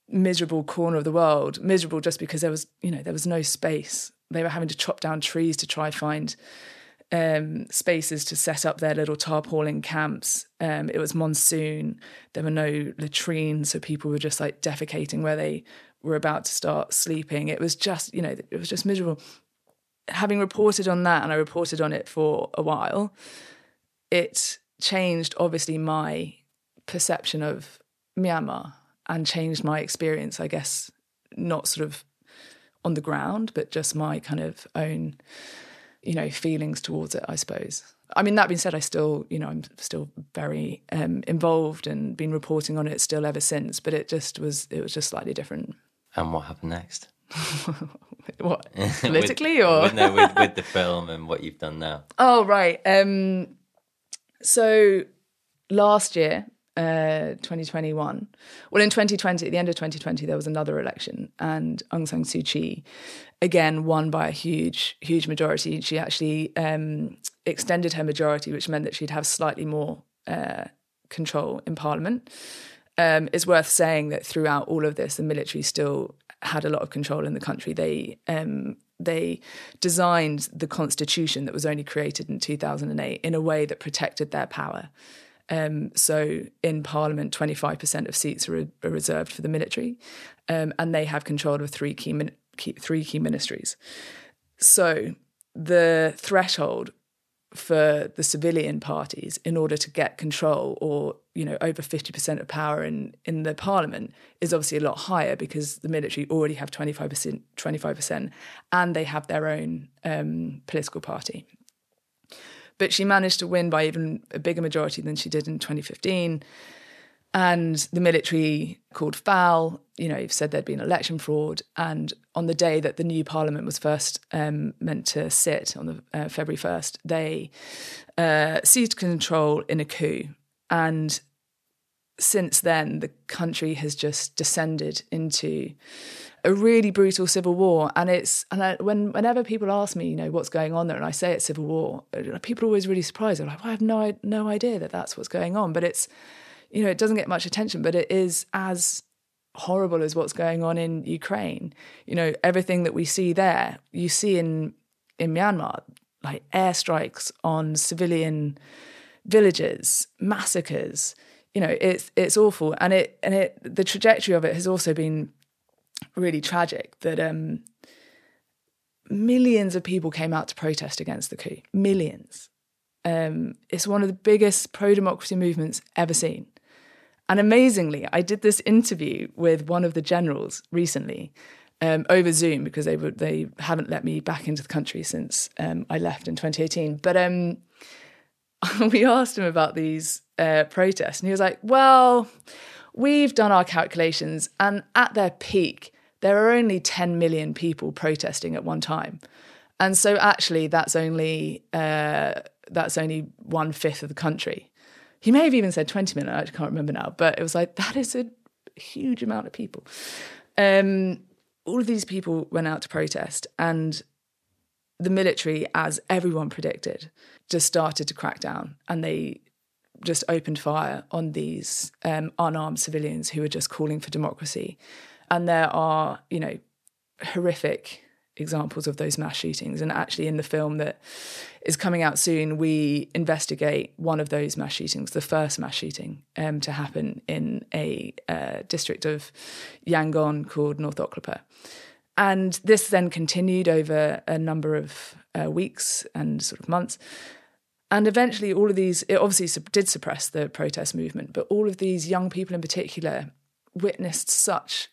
miserable corner of the world. Miserable just because there was, you know, there was no space. They were having to chop down trees to try find um, spaces to set up their little tarpaulin camps. Um, it was monsoon. There were no latrines, so people were just like defecating where they were about to start sleeping. It was just, you know, it was just miserable. Having reported on that, and I reported on it for a while, it changed obviously my perception of Myanmar and changed my experience, I guess, not sort of on the ground, but just my kind of own you know, feelings towards it, I suppose. I mean, that being said, I still, you know, I'm still very um, involved and been reporting on it still ever since. But it just was, it was just slightly different. And what happened next? what politically with, or with, no, with, with the film and what you've done now? Oh right. Um, so last year, uh, 2021. Well, in 2020, at the end of 2020, there was another election, and Aung San Suu Kyi again won by a huge, huge majority. She actually um, extended her majority, which meant that she'd have slightly more uh, control in parliament. Um, it's worth saying that throughout all of this, the military still had a lot of control in the country. They um, they designed the constitution that was only created in 2008 in a way that protected their power. Um, so in Parliament, 25% of seats are, are reserved for the military, um, and they have control of three key, min- key, three key ministries. So the threshold for the civilian parties in order to get control or you know over 50% of power in in the parliament is obviously a lot higher because the military already have 25% 25% and they have their own um, political party but she managed to win by even a bigger majority than she did in 2015. And the military called foul, you know, said there'd been election fraud. And on the day that the new parliament was first um, meant to sit, on the uh, February 1st, they uh, seized control in a coup. And since then, the country has just descended into a really brutal civil war. And it's and I, when whenever people ask me, you know, what's going on there, and I say it's civil war, uh, people are always really surprised. They're like, well, I have no no idea that that's what's going on. But it's you know, it doesn't get much attention, but it is as horrible as what's going on in Ukraine. You know, everything that we see there, you see in in Myanmar, like airstrikes on civilian villages, massacres. You know, it's it's awful, and it and it the trajectory of it has also been really tragic that um, millions of people came out to protest against the coup. Millions. Um, it's one of the biggest pro democracy movements ever seen. And amazingly, I did this interview with one of the generals recently um, over Zoom because they were, they haven't let me back into the country since um, I left in 2018. But um, we asked him about these uh, protests, and he was like, "Well, we've done our calculations, and at their peak, there are only 10 million people protesting at one time. And so actually that's only uh, that's only one fifth of the country. He may have even said 20 million, I can't remember now, but it was like that is a huge amount of people. Um, all of these people went out to protest and the military, as everyone predicted, just started to crack down and they just opened fire on these um, unarmed civilians who were just calling for democracy. And there are, you know, horrific examples of those mass shootings. And actually, in the film that is coming out soon, we investigate one of those mass shootings, the first mass shooting um, to happen in a uh, district of Yangon called North Okkalapa. And this then continued over a number of uh, weeks and sort of months. And eventually, all of these, it obviously did suppress the protest movement, but all of these young people in particular witnessed such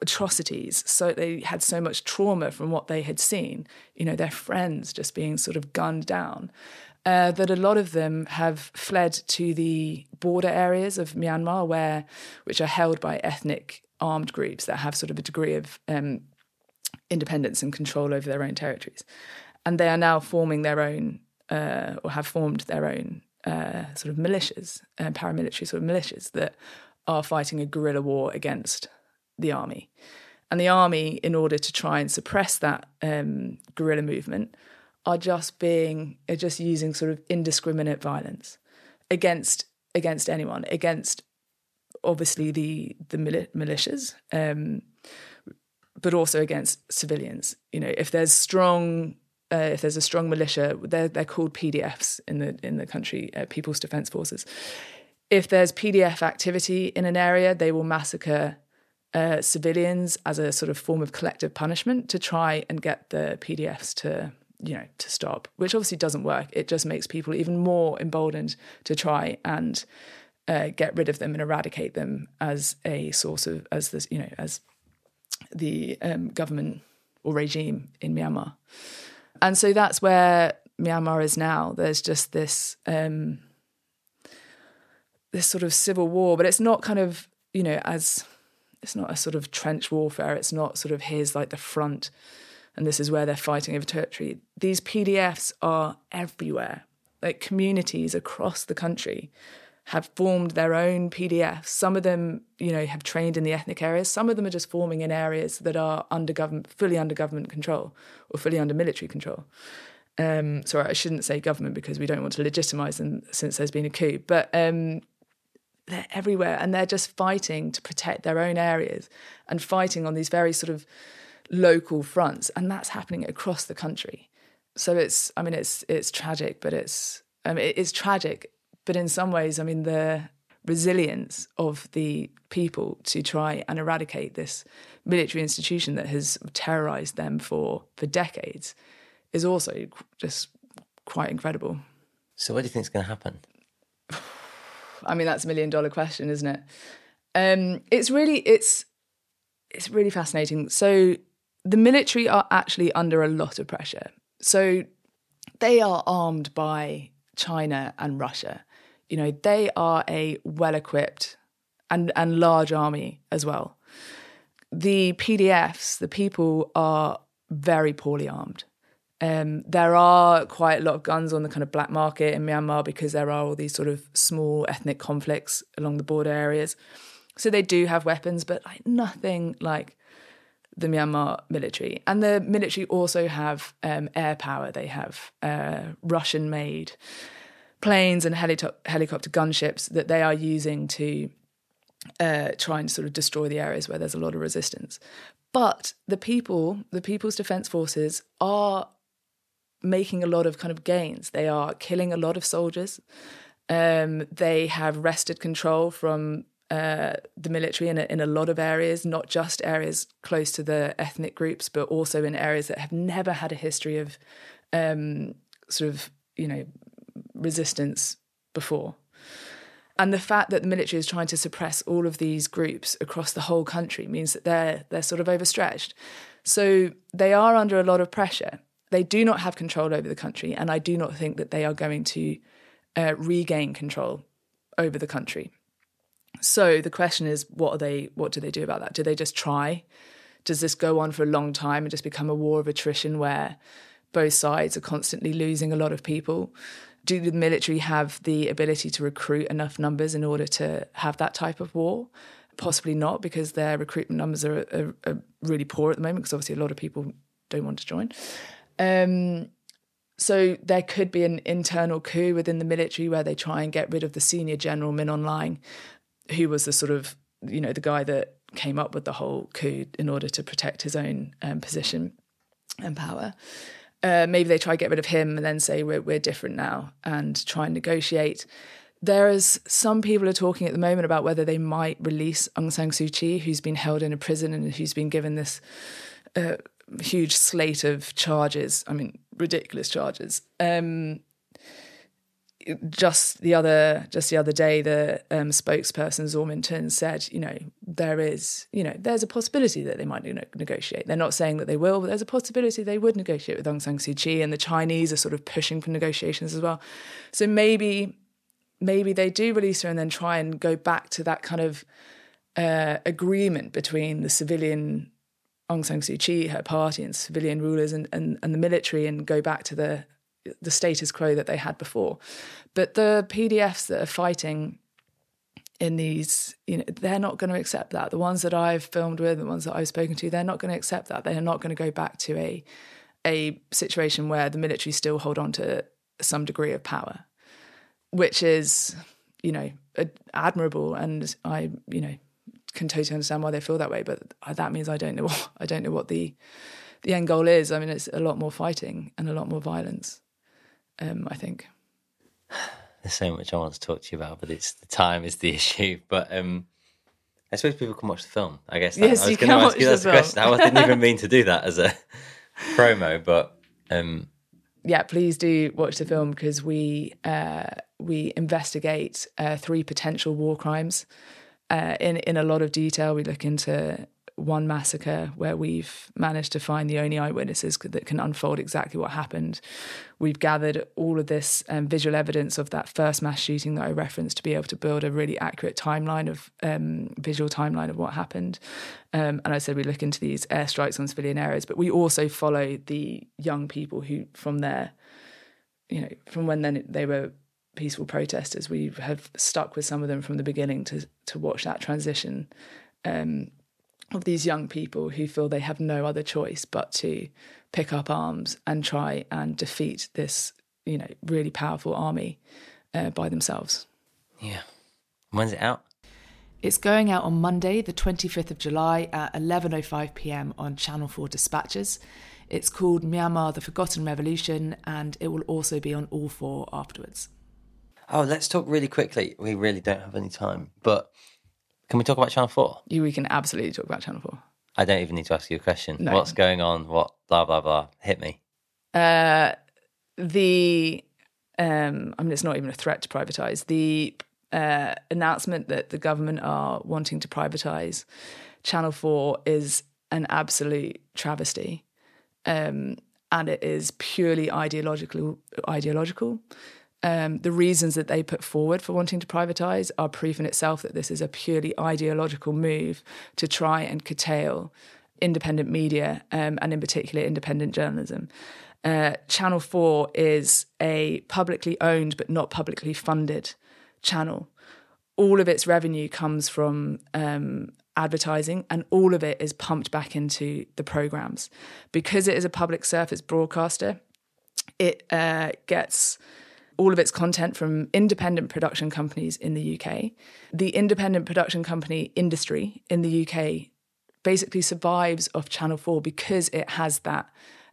atrocities. So they had so much trauma from what they had seen, you know, their friends just being sort of gunned down, uh, that a lot of them have fled to the border areas of Myanmar, where which are held by ethnic armed groups that have sort of a degree of um, independence and control over their own territories, and they are now forming their own uh, or have formed their own uh, sort of militias, uh, paramilitary sort of militias that are fighting a guerrilla war against the army. And the army, in order to try and suppress that um, guerrilla movement, are just being are just using sort of indiscriminate violence against against anyone, against obviously the the militias, um, but also against civilians. You know, if there's strong uh, if there's a strong militia, they're they're called PDFs in the in the country, uh, People's Defence Forces. If there's PDF activity in an area, they will massacre uh, civilians as a sort of form of collective punishment to try and get the PDFs to you know to stop, which obviously doesn't work. It just makes people even more emboldened to try and uh, get rid of them and eradicate them as a source of as this you know as the um, government or regime in Myanmar. And so that's where Myanmar is now. There's just this um, this sort of civil war, but it's not kind of you know as it's not a sort of trench warfare. It's not sort of here's like the front, and this is where they're fighting over territory. These PDFs are everywhere, like communities across the country have formed their own PDFs. Some of them, you know, have trained in the ethnic areas. Some of them are just forming in areas that are under government, fully under government control or fully under military control. Um, sorry, I shouldn't say government because we don't want to legitimize them since there's been a coup. But um, they're everywhere and they're just fighting to protect their own areas and fighting on these very sort of local fronts. And that's happening across the country. So it's, I mean, it's it's tragic, but it's I mean, it's tragic but in some ways, I mean, the resilience of the people to try and eradicate this military institution that has terrorized them for, for decades is also just quite incredible. So, what do you think is going to happen? I mean, that's a million dollar question, isn't it? Um, it's really it's it's really fascinating. So, the military are actually under a lot of pressure. So, they are armed by China and Russia you know, they are a well equipped and, and large army as well. The PDFs, the people are very poorly armed. Um, there are quite a lot of guns on the kind of black market in Myanmar because there are all these sort of small ethnic conflicts along the border areas. So they do have weapons, but like nothing like the Myanmar military. And the military also have um, air power. They have uh, Russian made planes and helicopter gunships that they are using to uh, try and sort of destroy the areas where there's a lot of resistance. But the people, the People's Defence Forces, are making a lot of kind of gains. They are killing a lot of soldiers. Um, they have wrested control from uh, the military in a, in a lot of areas, not just areas close to the ethnic groups, but also in areas that have never had a history of um, sort of you know resistance before. And the fact that the military is trying to suppress all of these groups across the whole country means that they're they're sort of overstretched. So they are under a lot of pressure. They do not have control over the country, and I do not think that they are going to uh, regain control over the country. So the question is, what are they? What do they do about that? Do they just try? Does this go on for a long time and just become a war of attrition where both sides are constantly losing a lot of people? Do the military have the ability to recruit enough numbers in order to have that type of war? Possibly not, because their recruitment numbers are, are, are really poor at the moment. Because obviously, a lot of people don't want to join. Um, so there could be an internal coup within the military where they try and get rid of the senior general Min Aung Hlaing, who was the sort of you know the guy that came up with the whole coup in order to protect his own um, position and power. Uh, maybe they try to get rid of him and then say we're we're different now and try and negotiate. There is some people are talking at the moment about whether they might release Aung San Suu Kyi, who's been held in a prison and who's been given this uh, huge slate of charges. I mean, ridiculous charges. Um, just the other just the other day, the um, spokesperson Zaw Min Tun said, you know, there is, you know, there's a possibility that they might negotiate. They're not saying that they will, but there's a possibility they would negotiate with Aung San Suu Kyi, and the Chinese are sort of pushing for negotiations as well. So maybe, maybe they do release her and then try and go back to that kind of uh, agreement between the civilian Aung San Suu Kyi, her party, and civilian rulers and, and, and the military, and go back to the the status quo that they had before. But the PDFs that are fighting in these, you know, they're not going to accept that. The ones that I've filmed with, the ones that I've spoken to, they're not going to accept that. They are not going to go back to a a situation where the military still hold on to some degree of power, which is, you know, admirable. And I, you know, can totally understand why they feel that way. But that means I don't know. What, I don't know what the the end goal is. I mean, it's a lot more fighting and a lot more violence um, I think. There's so much I want to talk to you about, but it's the time is the issue. But um, I suppose people can watch the film. I guess that, yes, I was going to ask you that question. I didn't even mean to do that as a promo, but um, yeah, please do watch the film because we uh, we investigate uh, three potential war crimes uh, in in a lot of detail. We look into one massacre where we've managed to find the only eyewitnesses that can unfold exactly what happened. We've gathered all of this um, visual evidence of that first mass shooting that I referenced to be able to build a really accurate timeline of um, visual timeline of what happened. Um, and I said we look into these airstrikes on civilian areas, but we also follow the young people who, from there, you know, from when then they were peaceful protesters, we have stuck with some of them from the beginning to to watch that transition. Um, of these young people who feel they have no other choice but to pick up arms and try and defeat this, you know, really powerful army uh, by themselves. Yeah. When's it out? It's going out on Monday, the 25th of July at 11:05 p.m. on Channel 4 Dispatches. It's called Myanmar: The Forgotten Revolution and it will also be on All 4 afterwards. Oh, let's talk really quickly. We really don't have any time, but can we talk about Channel 4? You, we can absolutely talk about Channel 4. I don't even need to ask you a question. No. What's going on? What, blah, blah, blah. Hit me. Uh, the, um, I mean, it's not even a threat to privatise. The uh, announcement that the government are wanting to privatise Channel 4 is an absolute travesty. Um, and it is purely ideological. Ideological. Um, the reasons that they put forward for wanting to privatise are proof in itself that this is a purely ideological move to try and curtail independent media um, and, in particular, independent journalism. Uh, Channel 4 is a publicly owned but not publicly funded channel. All of its revenue comes from um, advertising and all of it is pumped back into the programs. Because it is a public service broadcaster, it uh, gets all of its content from independent production companies in the UK. The independent production company industry in the UK basically survives off Channel 4 because it has that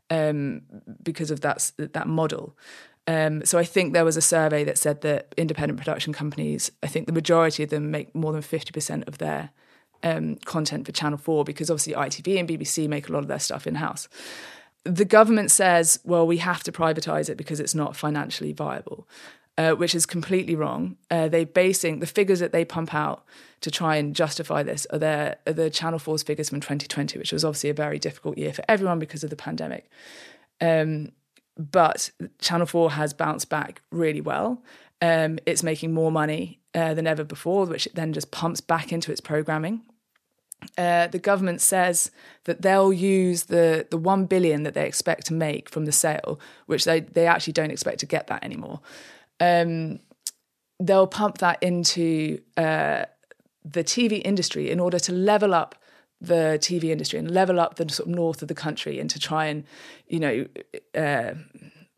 um, because of that that model. Um, so I think there was a survey that said that independent production companies, I think the majority of them make more than 50% of their um, content for Channel 4 because obviously ITV and BBC make a lot of their stuff in house the government says, well, we have to privatise it because it's not financially viable, uh, which is completely wrong. Uh, they basing the figures that they pump out to try and justify this are, their, are the Channel 4's figures from 2020, which was obviously a very difficult year for everyone because of the pandemic. Um, but Channel 4 has bounced back really well. Um, it's making more money uh, than ever before, which it then just pumps back into its programming, uh, the government says that they'll use the the one billion that they expect to make from the sale, which they they actually don't expect to get that anymore. Um, they'll pump that into uh, the TV industry in order to level up the TV industry and level up the sort of north of the country and to try and you know uh,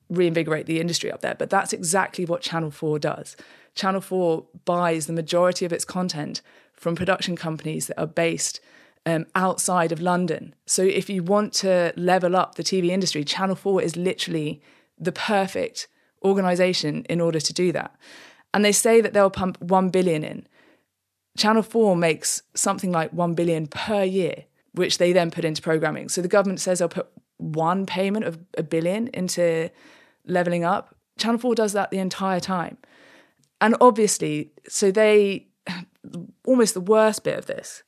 reinvigorate the industry up there. But that's exactly what Channel 4 does. Channel 4 buys the majority of its content from production companies that are based um, outside of London. So if you want to level up the TV industry, Channel 4 is literally the perfect organization in order to do that. And they say that they'll pump 1 billion in. Channel 4 makes something like 1 billion per year, which they then put into programming. So the government says they'll put one payment of a billion into leveling up. Channel 4 does that the entire time. And obviously, so they almost the worst bit of this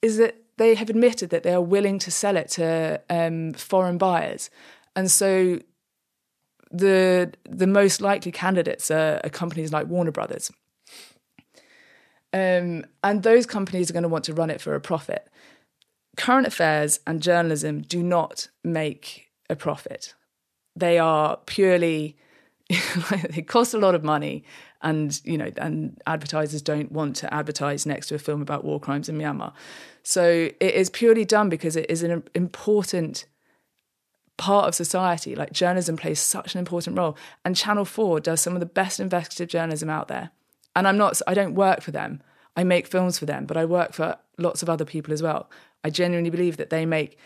is that they have admitted that they are willing to sell it to um, foreign buyers. And so the the most likely candidates are, are companies like Warner Brothers. Um, and those companies are going to want to run it for a profit. Current affairs and journalism do not make a profit. They are purely they cost a lot of money and you know and advertisers don't want to advertise next to a film about war crimes in Myanmar. So it is purely done because it is an important part of society. Like journalism plays such an important role, and Channel Four does some of the best investigative journalism out there. And I'm not, I don't work for them. I make films for them, but I work for lots of other people as well. I genuinely believe that they make,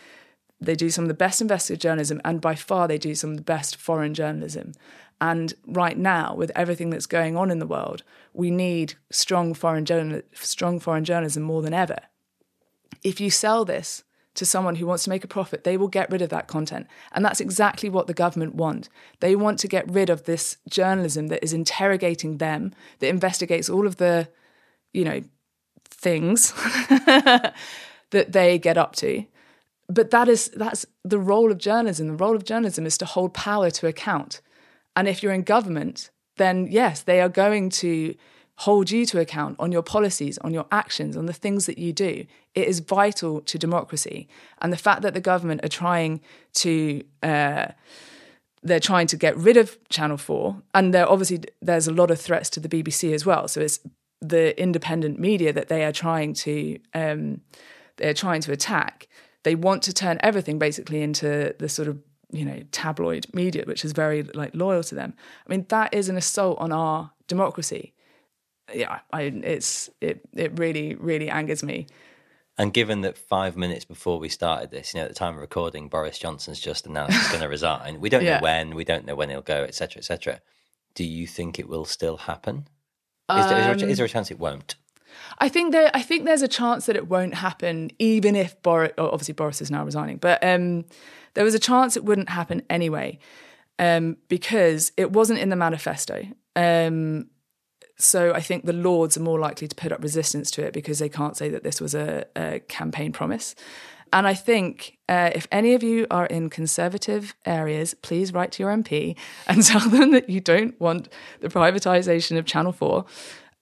they do some of the best investigative journalism, and by far they do some of the best foreign journalism. And right now, with everything that's going on in the world, we need strong foreign journal, strong foreign journalism more than ever. If you sell this to someone who wants to make a profit, they will get rid of that content. And that's exactly what the government want. They want to get rid of this journalism that is interrogating them, that investigates all of the, you know, things that they get up to. But that is that's the role of journalism. The role of journalism is to hold power to account. And if you're in government, then yes, they are going to hold you to account on your policies, on your actions, on the things that you do. It is vital to democracy. And the fact that the government are trying to uh, they're trying to get rid of Channel Four, and there obviously there's a lot of threats to the BBC as well. So it's the independent media that they are trying to um, they're trying to attack. They want to turn everything basically into the sort of you know tabloid media, which is very like loyal to them. I mean that is an assault on our democracy yeah, I, it's it it really really angers me. And given that five minutes before we started this, you know, at the time of recording, Boris Johnson's just announced he's going to resign. We don't yeah. know when, we don't know when he'll go, etc., etc. Do you think it will still happen? Is, um, there, is, there a, is there a chance it won't? I think there. I think there's a chance that it won't happen, even if Boris. Obviously, Boris is now resigning, but um, there was a chance it wouldn't happen anyway, um, because it wasn't in the manifesto. Um, so I think the Lords are more likely to put up resistance to it because they can't say that this was a, a campaign promise. And I think uh, if any of you are in conservative areas, please write to your MP and tell them that you don't want the privatisation of Channel 4.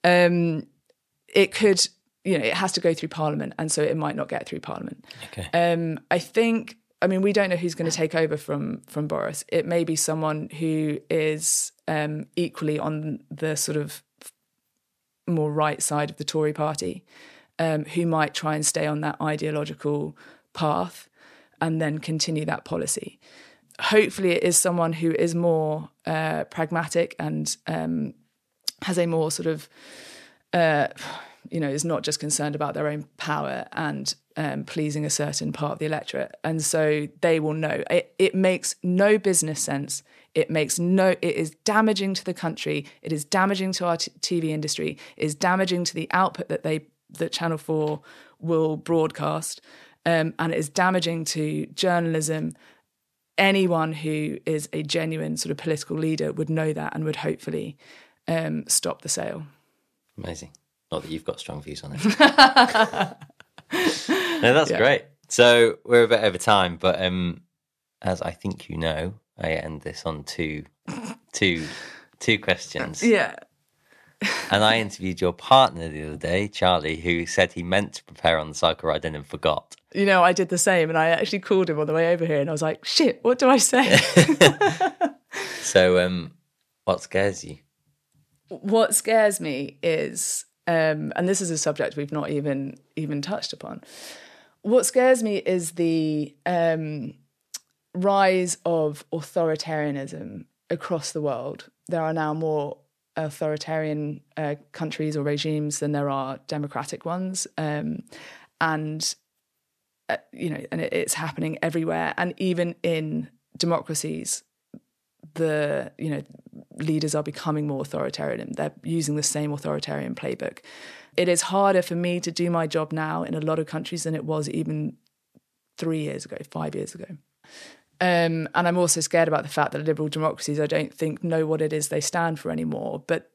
Um, it could, you know, it has to go through Parliament, and so it might not get through Parliament. Okay. Um, I think. I mean, we don't know who's going to take over from from Boris. It may be someone who is um, equally on the sort of more right side of the Tory party um, who might try and stay on that ideological path and then continue that policy. Hopefully, it is someone who is more uh, pragmatic and um, has a more sort of, uh, you know, is not just concerned about their own power and um, pleasing a certain part of the electorate. And so they will know. It, it makes no business sense it makes no, it is damaging to the country. It is damaging to our t- TV industry. It is damaging to the output that they, that Channel 4 will broadcast. Um, and it is damaging to journalism. Anyone who is a genuine sort of political leader would know that and would hopefully um, stop the sale. Amazing. Not that you've got strong views on it. no, that's yeah. great. So we're a bit over time, but um, as I think you know, I end this on two, two, two questions. Yeah. and I interviewed your partner the other day, Charlie, who said he meant to prepare on the cycle ride and then forgot. You know, I did the same, and I actually called him on the way over here, and I was like, "Shit, what do I say?" so, um, what scares you? What scares me is, um, and this is a subject we've not even even touched upon. What scares me is the um, rise of authoritarianism across the world. There are now more authoritarian uh, countries or regimes than there are democratic ones, um, and uh, you know, and it, it's happening everywhere. And even in democracies, the you know leaders are becoming more authoritarian. They're using the same authoritarian playbook. It is harder for me to do my job now in a lot of countries than it was even three years ago, five years ago. Um, and I'm also scared about the fact that liberal democracies, I don't think, know what it is they stand for anymore. But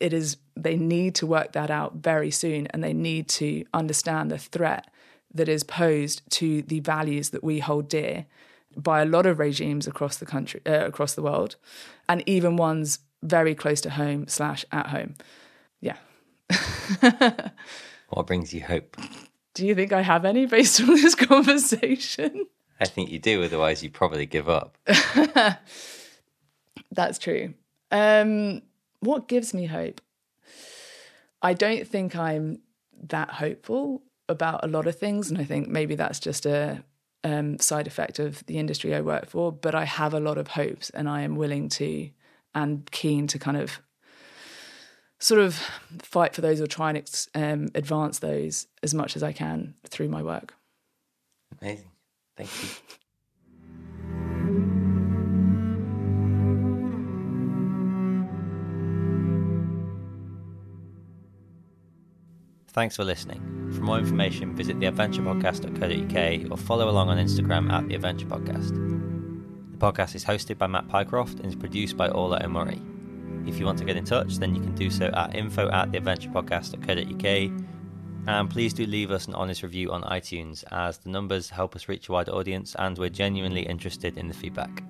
it is they need to work that out very soon, and they need to understand the threat that is posed to the values that we hold dear by a lot of regimes across the country, uh, across the world, and even ones very close to home slash at home. Yeah. what brings you hope? Do you think I have any based on this conversation? I think you do, otherwise, you probably give up. That's true. Um, what gives me hope? I don't think I'm that hopeful about a lot of things. And I think maybe that's just a um, side effect of the industry I work for. But I have a lot of hopes and I am willing to and keen to kind of sort of fight for those or try and ex- um, advance those as much as I can through my work. Amazing. Thank you. Thanks for listening. For more information, visit theadventurepodcast.co.uk or follow along on Instagram at The Adventure Podcast. The podcast is hosted by Matt Pycroft and is produced by Orla O'Murray. If you want to get in touch, then you can do so at info at theadventurepodcast.co.uk and please do leave us an honest review on iTunes, as the numbers help us reach a wider audience, and we're genuinely interested in the feedback.